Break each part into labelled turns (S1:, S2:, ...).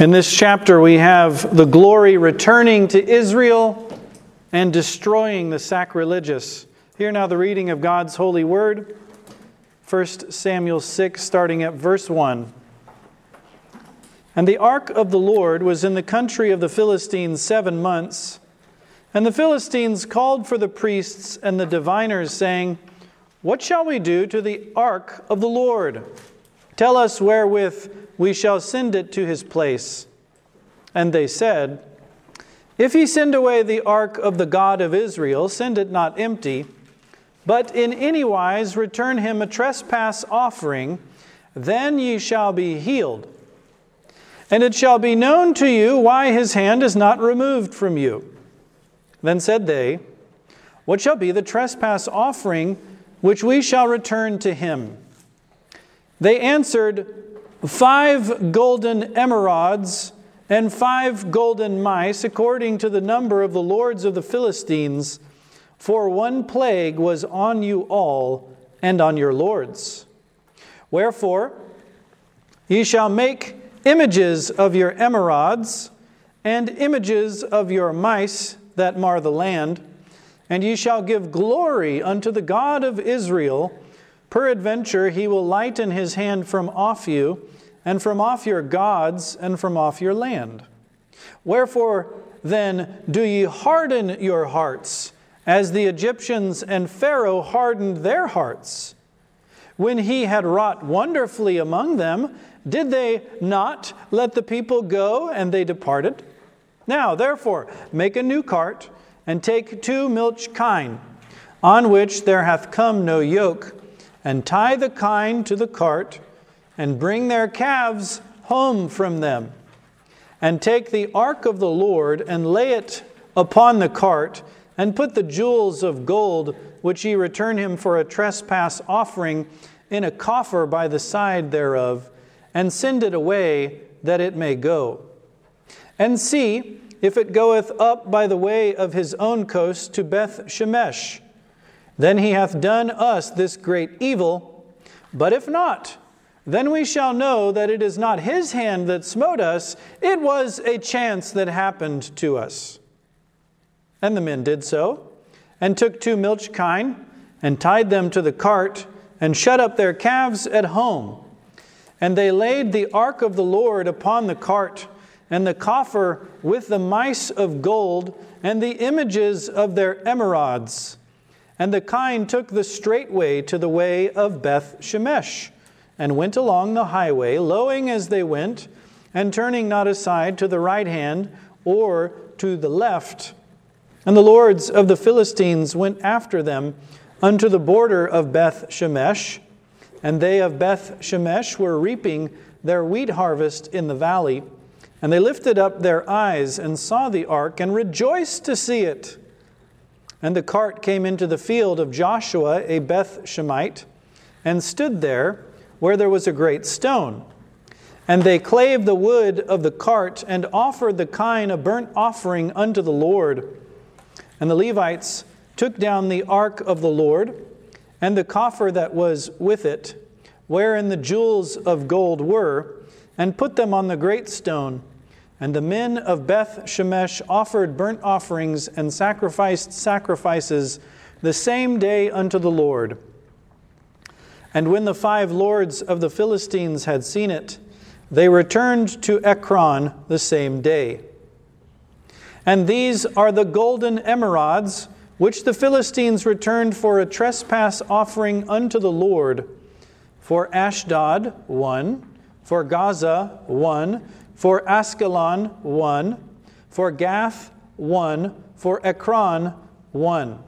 S1: In this chapter, we have the glory returning to Israel and destroying the sacrilegious. Hear now the reading of God's holy word. 1 Samuel 6, starting at verse 1. And the ark of the Lord was in the country of the Philistines seven months. And the Philistines called for the priests and the diviners, saying, What shall we do to the ark of the Lord? Tell us wherewith we shall send it to his place. And they said, If he send away the ark of the God of Israel, send it not empty, but in any wise return him a trespass offering, then ye shall be healed. And it shall be known to you why his hand is not removed from you. Then said they, What shall be the trespass offering which we shall return to him? They answered, five golden emerods and five golden mice, according to the number of the lords of the Philistines, for one plague was on you all and on your lords. Wherefore, ye shall make images of your emerods and images of your mice that mar the land, and ye shall give glory unto the God of Israel. Peradventure he will lighten his hand from off you and from off your gods, and from off your land. Wherefore then do ye harden your hearts, as the Egyptians and Pharaoh hardened their hearts? When he had wrought wonderfully among them, did they not let the people go, and they departed? Now, therefore, make a new cart, and take two milch kine, on which there hath come no yoke, and tie the kine to the cart, and bring their calves home from them, and take the ark of the Lord and lay it upon the cart, and put the jewels of gold which ye return him for a trespass offering in a coffer by the side thereof, and send it away that it may go. And see if it goeth up by the way of his own coast to Beth Shemesh. Then he hath done us this great evil. But if not, then we shall know that it is not his hand that smote us, it was a chance that happened to us. And the men did so, and took two milch kine, and tied them to the cart, and shut up their calves at home. And they laid the ark of the Lord upon the cart, and the coffer with the mice of gold, and the images of their emerods. And the kine took the straight way to the way of Beth Shemesh and went along the highway, lowing as they went, and turning not aside to the right hand or to the left. And the lords of the Philistines went after them unto the border of Beth Shemesh, and they of Beth Shemesh were reaping their wheat harvest in the valley. And they lifted up their eyes and saw the ark and rejoiced to see it. And the cart came into the field of Joshua, a Beth Shemite, and stood there where there was a great stone. And they clave the wood of the cart and offered the kine a burnt offering unto the Lord. And the Levites took down the ark of the Lord and the coffer that was with it, wherein the jewels of gold were, and put them on the great stone. And the men of Beth Shemesh offered burnt offerings and sacrificed sacrifices the same day unto the Lord. And when the five lords of the Philistines had seen it, they returned to Ekron the same day. And these are the golden emerods which the Philistines returned for a trespass offering unto the Lord. For Ashdod, one. For Gaza, one. For Askelon, one. For Gath, one. For Ekron, one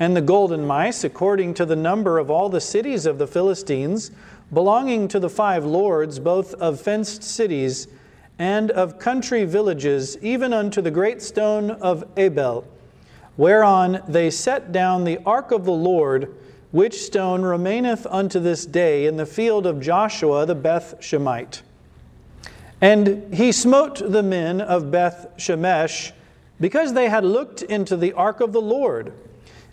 S1: and the golden mice, according to the number of all the cities of the Philistines, belonging to the five lords, both of fenced cities and of country villages, even unto the great stone of Abel, whereon they set down the ark of the Lord, which stone remaineth unto this day in the field of Joshua the Beth Shemite. And he smote the men of Beth Shemesh because they had looked into the ark of the Lord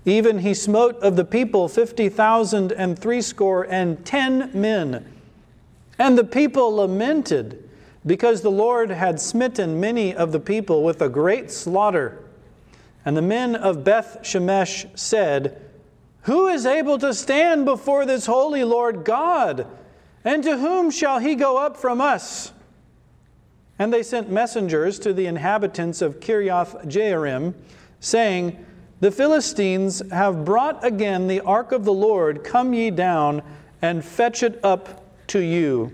S1: even he smote of the people fifty thousand and threescore and ten men. And the people lamented because the Lord had smitten many of the people with a great slaughter. And the men of Beth Shemesh said, Who is able to stand before this holy Lord God? And to whom shall he go up from us? And they sent messengers to the inhabitants of Kiriath Jearim, saying, The Philistines have brought again the ark of the Lord. Come ye down and fetch it up to you.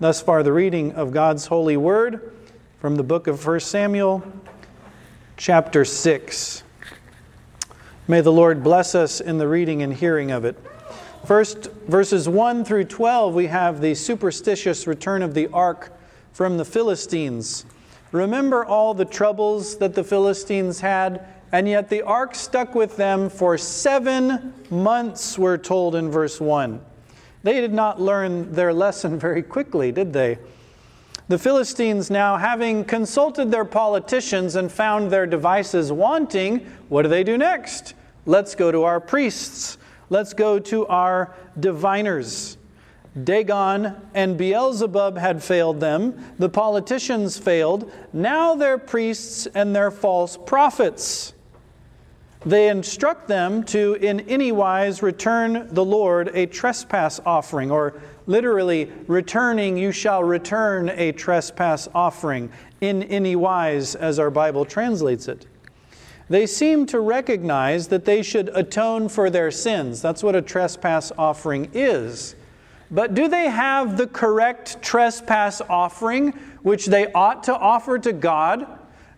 S1: Thus far, the reading of God's holy word from the book of 1 Samuel, chapter 6. May the Lord bless us in the reading and hearing of it. First, verses 1 through 12, we have the superstitious return of the ark from the Philistines. Remember all the troubles that the Philistines had, and yet the ark stuck with them for seven months, we're told in verse 1. They did not learn their lesson very quickly, did they? The Philistines, now having consulted their politicians and found their devices wanting, what do they do next? Let's go to our priests. Let's go to our diviners. Dagon and Beelzebub had failed them. The politicians failed. Now they're priests and they're false prophets they instruct them to, in any wise, return the Lord a trespass offering, or literally, returning, you shall return a trespass offering, in any wise, as our Bible translates it. They seem to recognize that they should atone for their sins. That's what a trespass offering is. But do they have the correct trespass offering, which they ought to offer to God?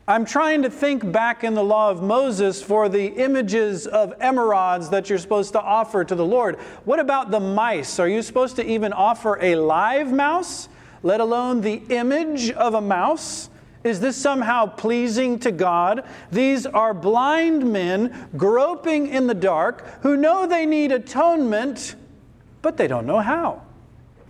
S1: I'm trying to think back in the law of Moses for the images of emerods that you're supposed to offer to the Lord. What about the mice? Are you supposed to even offer a live mouse, let alone the image of a mouse? Is this somehow pleasing to God? These are blind men groping in the dark who know they need atonement, but they don't know how.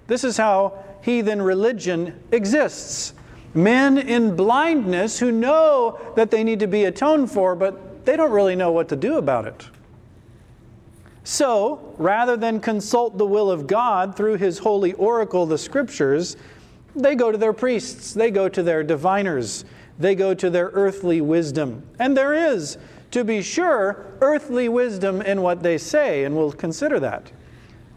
S1: This is how heathen religion exists. Men in blindness who know that they need to be atoned for, but they don't really know what to do about it. So, rather than consult the will of God through his holy oracle, the scriptures, they go to their priests, they go to their diviners, they go to their earthly wisdom. And there is, to be sure, earthly wisdom in what they say, and we'll consider that.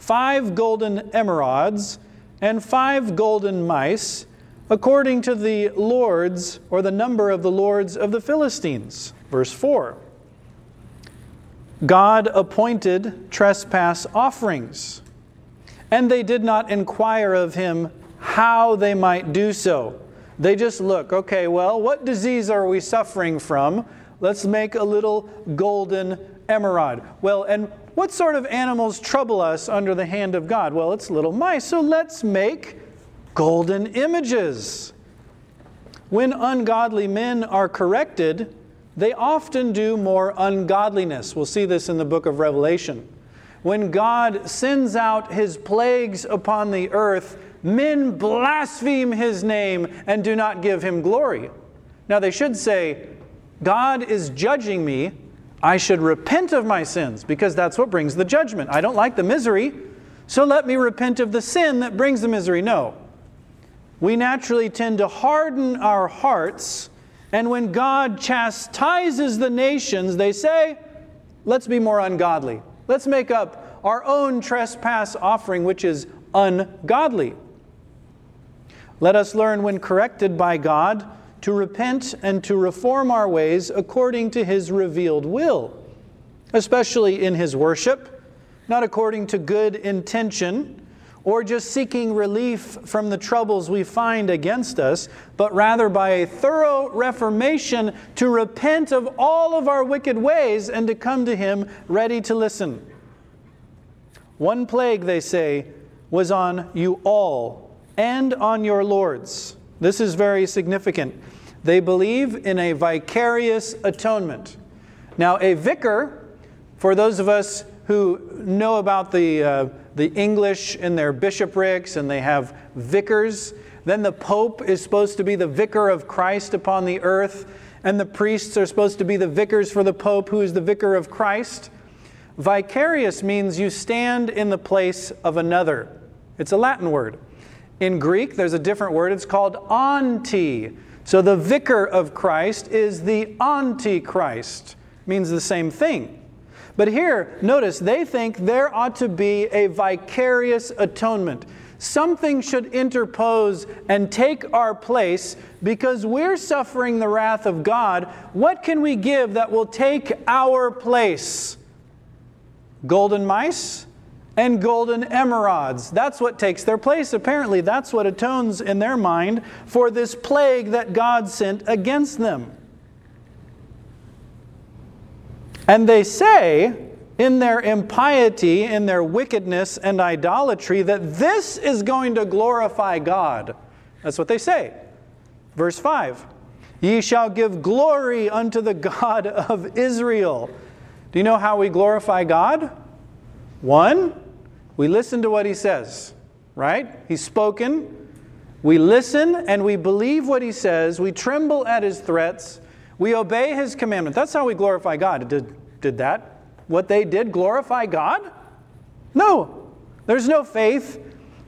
S1: Five golden emerods and five golden mice according to the lords or the number of the lords of the Philistines. Verse 4. God appointed trespass offerings, and they did not inquire of him how they might do so. They just look, okay, well, what disease are we suffering from? Let's make a little golden emerod. Well, and what sort of animals trouble us under the hand of God? Well, it's little mice, so let's make golden images. When ungodly men are corrected, they often do more ungodliness. We'll see this in the book of Revelation. When God sends out his plagues upon the earth, men blaspheme his name and do not give him glory. Now they should say, God is judging me. I should repent of my sins because that's what brings the judgment. I don't like the misery, so let me repent of the sin that brings the misery. No we naturally tend to harden our hearts. And when God chastises the nations, they say, let's be more ungodly. Let's make up our own trespass offering, which is ungodly. Let us learn, when corrected by God, to repent and to reform our ways according to His revealed will, especially in His worship, not according to good intention or just seeking relief from the troubles we find against us, but rather by a thorough reformation to repent of all of our wicked ways and to come to Him ready to listen. One plague, they say, was on you all and on your lords. This is very significant. They believe in a vicarious atonement. Now, a vicar, for those of us who know about the uh, the English and their bishoprics and they have vicars. Then the Pope is supposed to be the vicar of Christ upon the earth, and the priests are supposed to be the vicars for the Pope, who is the vicar of Christ. Vicarious means you stand in the place of another. It's a Latin word. In Greek, there's a different word, it's called anti. So the vicar of Christ is the antichrist, means the same thing. But here, notice, they think there ought to be a vicarious atonement. Something should interpose and take our place because we're suffering the wrath of God. What can we give that will take our place? Golden mice and golden emerods. That's what takes their place. Apparently, that's what atones in their mind for this plague that God sent against them. And they say, in their impiety, in their wickedness and idolatry, that this is going to glorify God. That's what they say. Verse 5 Ye shall give glory unto the God of Israel. Do you know how we glorify God? One, we listen to what he says, right? He's spoken. We listen and we believe what he says. We tremble at his threats. We obey his commandment. That's how we glorify God. Did, did that, what they did, glorify God? No. There's no faith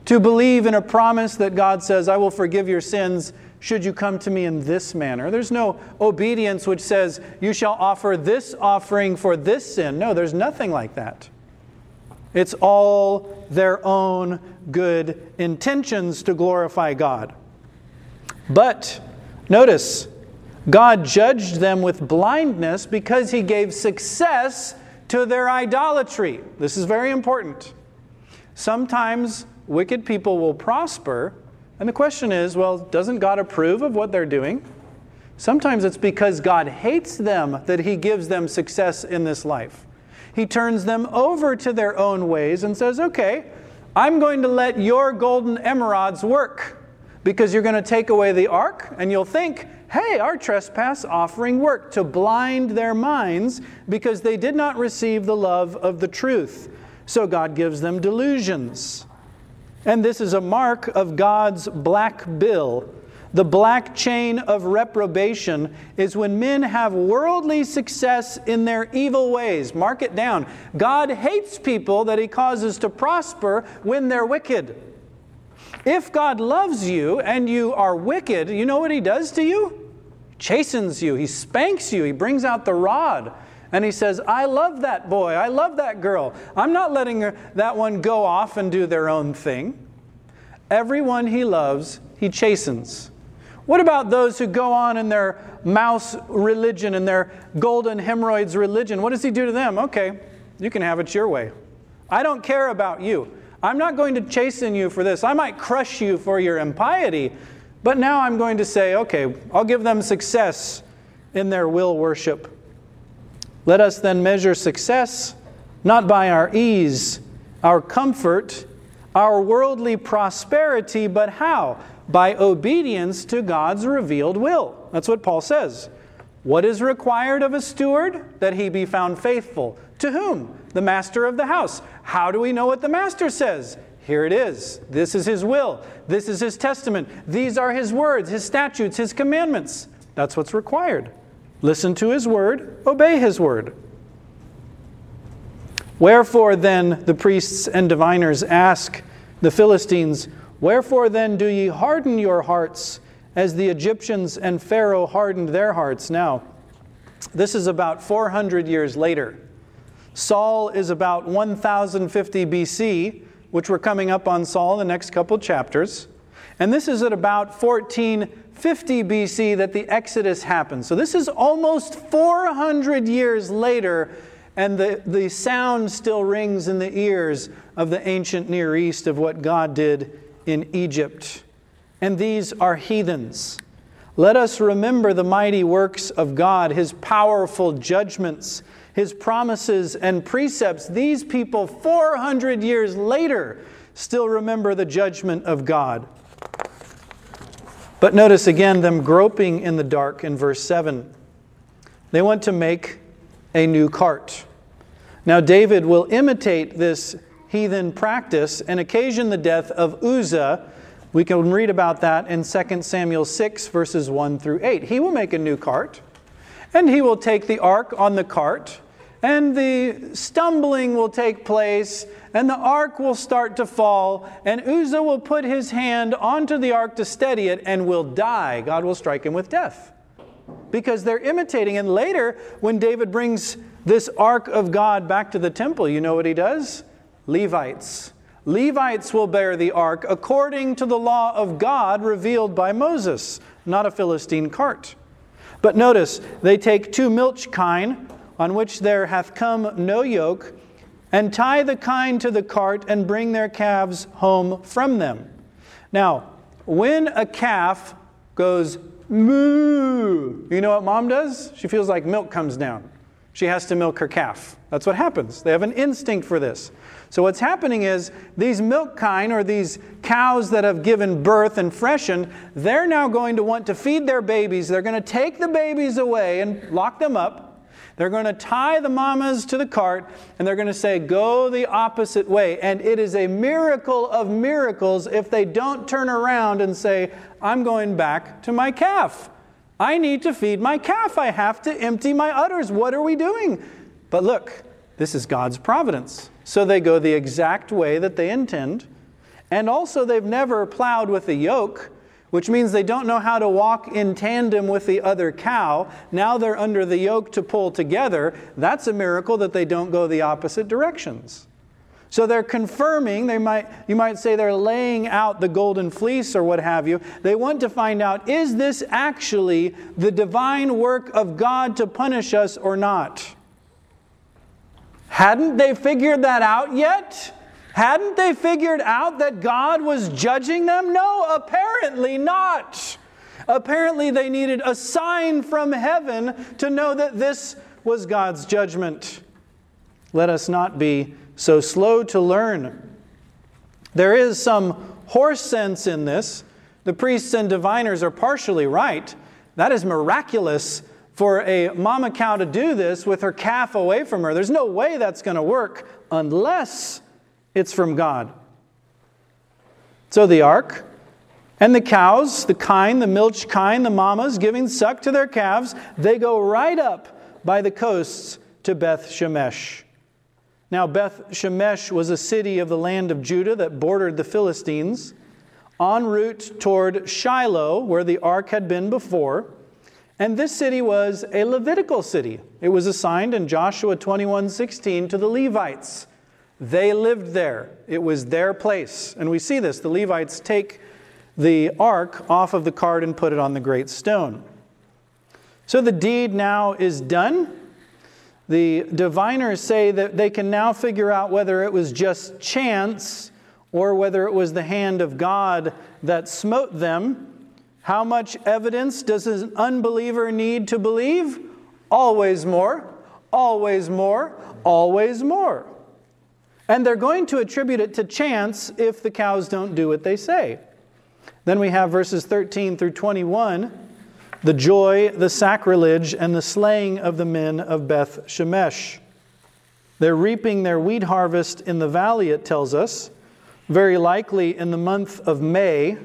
S1: to believe in a promise that God says, I will forgive your sins should you come to me in this manner. There's no obedience which says, You shall offer this offering for this sin. No, there's nothing like that. It's all their own good intentions to glorify God. But notice, God judged them with blindness because he gave success to their idolatry. This is very important. Sometimes wicked people will prosper, and the question is well, doesn't God approve of what they're doing? Sometimes it's because God hates them that he gives them success in this life. He turns them over to their own ways and says, okay, I'm going to let your golden emerods work because you're going to take away the ark, and you'll think, hey, our trespass offering worked to blind their minds because they did not receive the love of the truth. So God gives them delusions. And this is a mark of God's black bill. The black chain of reprobation is when men have worldly success in their evil ways. Mark it down. God hates people that he causes to prosper when they're wicked. If God loves you and you are wicked, you know what He does to you? He chastens you, He spanks you, He brings out the rod. And he says, I love that boy. I love that girl. I'm not letting that one go off and do their own thing. Everyone he loves, he chastens. What about those who go on in their mouse religion and their golden hemorrhoids religion? What does he do to them? Okay, you can have it your way. I don't care about you. I'm not going to chasten you for this. I might crush you for your impiety, but now I'm going to say, okay, I'll give them success in their will worship. Let us then measure success not by our ease, our comfort, our worldly prosperity, but how? By obedience to God's revealed will. That's what Paul says. What is required of a steward? That he be found faithful. To whom? The master of the house. How do we know what the master says? Here it is. This is his will. This is his testament. These are his words, his statutes, his commandments. That's what's required. Listen to his word, obey his word. Wherefore then the priests and diviners ask the Philistines, Wherefore then do ye harden your hearts as the Egyptians and Pharaoh hardened their hearts? Now, this is about 400 years later. Saul is about 1050 BC, which we're coming up on Saul in the next couple chapters. And this is at about 1450 BC that the Exodus happens. So this is almost 400 years later, and the, the sound still rings in the ears of the ancient Near East of what God did in Egypt. And these are heathens. Let us remember the mighty works of God, his powerful judgments his promises and precepts, these people 400 years later still remember the judgment of God. But notice again them groping in the dark in verse 7. They want to make a new cart. Now, David will imitate this heathen practice and occasion the death of Uzzah. We can read about that in 2 Samuel 6, verses 1 through 8. He will make a new cart, and he will take the ark on the cart, and the stumbling will take place, and the ark will start to fall, and Uzzah will put his hand onto the ark to steady it and will die. God will strike him with death. Because they're imitating. And later, when David brings this ark of God back to the temple, you know what he does? Levites. Levites will bear the ark according to the law of God revealed by Moses, not a Philistine cart. But notice, they take two milch kine on which there hath come no yoke, and tie the kine to the cart, and bring their calves home from them. Now, when a calf goes moo, you know what mom does? She feels like milk comes down. She has to milk her calf. That's what happens. They have an instinct for this. So, what's happening is these milk kine, or these cows that have given birth and freshened, they're now going to want to feed their babies. They're going to take the babies away and lock them up they're going to tie the mamas to the cart and they're going to say, Go the opposite way. And it is a miracle of miracles if they don't turn around and say, I'm going back to my calf. I need to feed my calf. I have to empty my udders. What are we doing? But look, this is God's providence. So they go the exact way that they intend. And also, they've never plowed with a yoke which means they don't know how to walk in tandem with the other cow. Now they're under the yoke to pull together. That's a miracle that they don't go the opposite directions. So they're confirming, they might, you might say they're laying out the golden fleece or what have you. They want to find out is this actually the divine work of God to punish us or not? Hadn't they figured that out yet? Hadn't they figured out that God was judging them? No, apparently not. Apparently, they needed a sign from heaven to know that this was God's judgment. Let us not be so slow to learn. There is some horse sense in this. The priests and diviners are partially right. That is miraculous for a mama cow to do this with her calf away from her. There's no way that's going to work unless it's from God. So the ark and the cows, the kine, the milch kine, the mamas giving suck to their calves, they go right up by the coasts to Beth Shemesh. Now, Beth Shemesh was a city of the land of Judah that bordered the Philistines, en route toward Shiloh, where the ark had been before. And this city was a Levitical city. It was assigned in Joshua 21 16 to the Levites. They lived there, it was their place. And we see this. The Levites take the ark off of the cart and put it on the great stone. So the deed now is done. The diviners say that they can now figure out whether it was just chance or whether it was the hand of God that smote them. How much evidence does an unbeliever need to believe? Always more, always more, always more. And they're going to attribute it to chance if the cows don't do what they say. Then we have verses 13 through 21 the joy, the sacrilege, and the slaying of the men of Beth Shemesh. They're reaping their wheat harvest in the valley, it tells us, very likely in the month of May,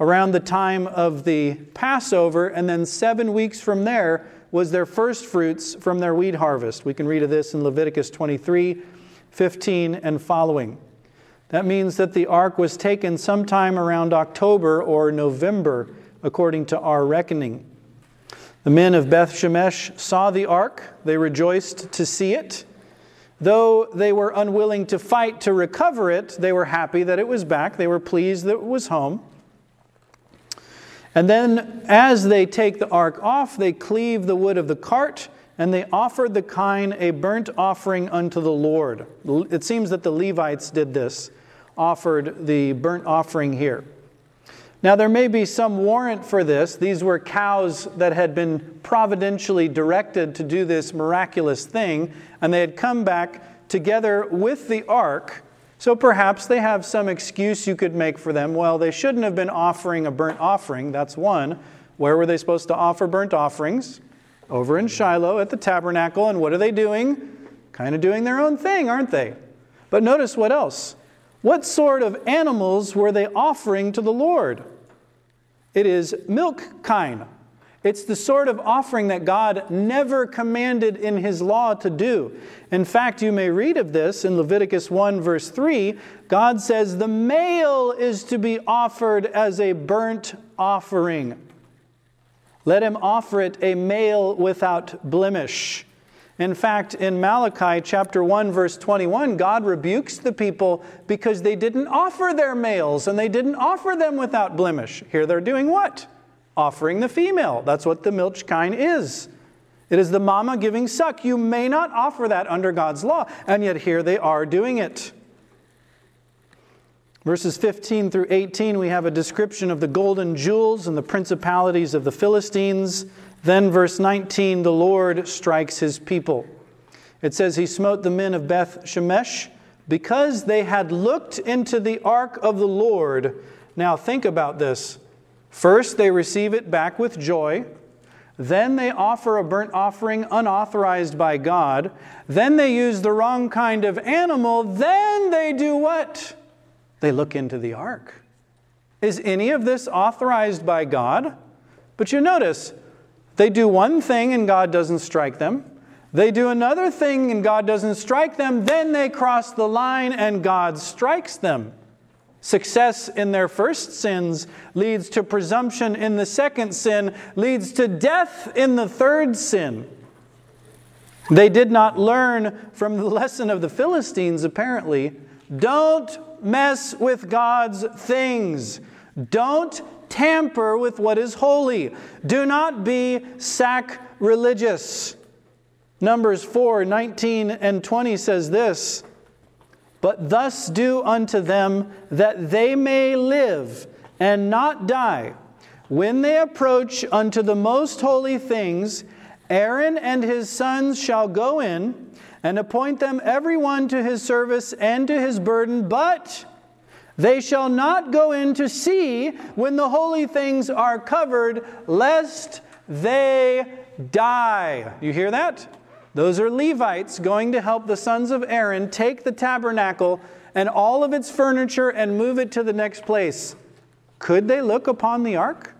S1: around the time of the Passover, and then seven weeks from there was their first fruits from their wheat harvest. We can read of this in Leviticus 23 15 and following. That means that the ark was taken sometime around October or November, according to our reckoning. The men of Beth Shemesh saw the ark, they rejoiced to see it. Though they were unwilling to fight to recover it, they were happy that it was back. They were pleased that it was home. And then, as they take the ark off, they cleave the wood of the cart and they offered the kine a burnt offering unto the Lord. It seems that the Levites did this, offered the burnt offering here. Now, there may be some warrant for this. These were cows that had been providentially directed to do this miraculous thing, and they had come back together with the ark. So perhaps they have some excuse you could make for them. Well, they shouldn't have been offering a burnt offering. That's one. Where were they supposed to offer burnt offerings? over in Shiloh at the tabernacle. And what are they doing? Kind of doing their own thing, aren't they? But notice what else. What sort of animals were they offering to the Lord? It is milk kine. It's the sort of offering that God never commanded in His law to do. In fact, you may read of this in Leviticus 1, verse 3. God says, The male is to be offered as a burnt offering. Let him offer it a male without blemish. In fact, in Malachi chapter 1 verse 21, God rebukes the people because they didn't offer their males and they didn't offer them without blemish. Here they're doing what? Offering the female. That's what the milch kine is. It is the mama giving suck. You may not offer that under God's law, and yet here they are doing it. Verses 15 through 18, we have a description of the golden jewels and the principalities of the Philistines. Then, verse 19, the Lord strikes his people. It says, He smote the men of Beth Shemesh because they had looked into the ark of the Lord. Now, think about this. First, they receive it back with joy. Then they offer a burnt offering unauthorized by God. Then they use the wrong kind of animal. Then they do what? They look into the ark. Is any of this authorized by God? But you notice, they do one thing and God doesn't strike them. They do another thing and God doesn't strike them. Then they cross the line and God strikes them. Success in their first sins leads to presumption in the second sin, leads to death in the third sin. They did not learn from the lesson of the Philistines, apparently. Don't mess with God's things. Don't tamper with what is holy. Do not be sacrilegious. Numbers 4 19 and 20 says this But thus do unto them that they may live and not die. When they approach unto the most holy things, Aaron and his sons shall go in and appoint them every one to his service and to his burden, but they shall not go in to see when the holy things are covered, lest they die. You hear that? Those are Levites going to help the sons of Aaron take the tabernacle and all of its furniture and move it to the next place. Could they look upon the ark?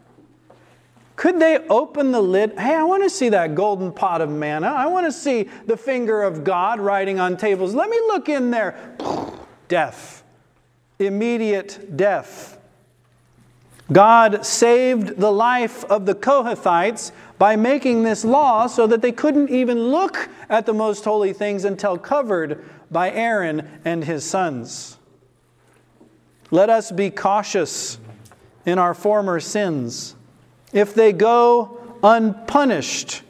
S1: Could they open the lid? Hey, I want to see that golden pot of manna. I want to see the finger of God writing on tables. Let me look in there. Death. Immediate death. God saved the life of the Kohathites by making this law so that they couldn't even look at the most holy things until covered by Aaron and his sons. Let us be cautious in our former sins if they go unpunished.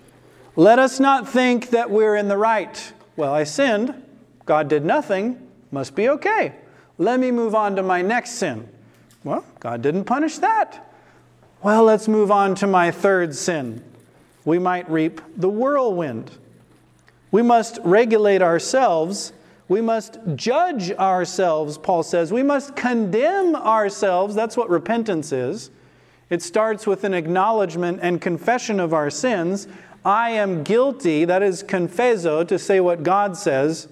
S1: Let us not think that we're in the right. Well, I sinned. God did nothing. Must be okay. Let me move on to my next sin. Well, God didn't punish that. Well, let's move on to my third sin. We might reap the whirlwind. We must regulate ourselves. We must judge ourselves, Paul says. We must condemn ourselves. That's what repentance is. It starts with an acknowledgement and confession of our sins. I am guilty, that is confesso, to say what God says.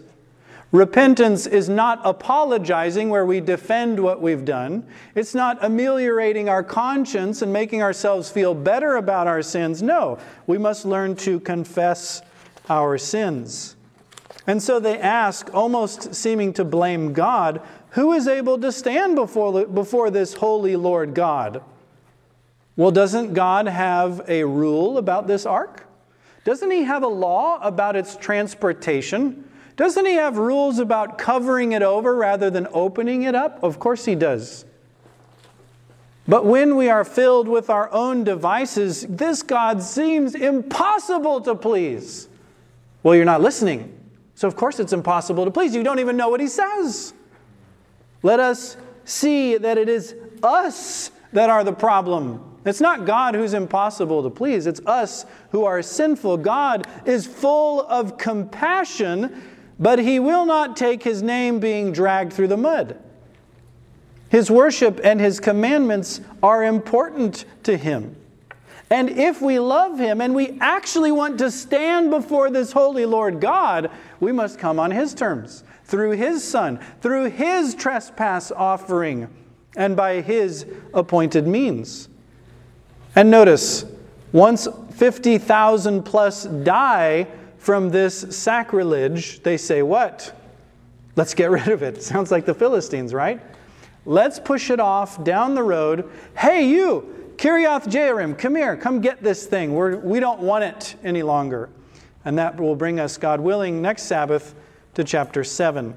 S1: Repentance is not apologizing where we defend what we've done. It's not ameliorating our conscience and making ourselves feel better about our sins. No, we must learn to confess our sins. And so they ask, almost seeming to blame God, who is able to stand before, before this holy Lord God? Well, doesn't God have a rule about this ark? Doesn't He have a law about its transportation? Doesn't He have rules about covering it over rather than opening it up? Of course He does. But when we are filled with our own devices, this God seems impossible to please. Well, you're not listening. So, of course, it's impossible to please. You don't even know what He says. Let us see that it is us that are the problem it's not God who's impossible to please, it's us who are sinful. God is full of compassion, but He will not take His name being dragged through the mud. His worship and His commandments are important to Him. And if we love Him and we actually want to stand before this holy Lord God, we must come on His terms, through His Son, through His trespass offering, and by His appointed means. And notice, Once 50,000 plus die from this sacrilege, they say, What? Let's get rid of it. Sounds like the Philistines, right? Let's push it off down the road. Hey, you, Kiriath Jearim, come here, come get this thing. We're, we don't want it any longer. And that will bring us, God willing, next Sabbath to chapter 7.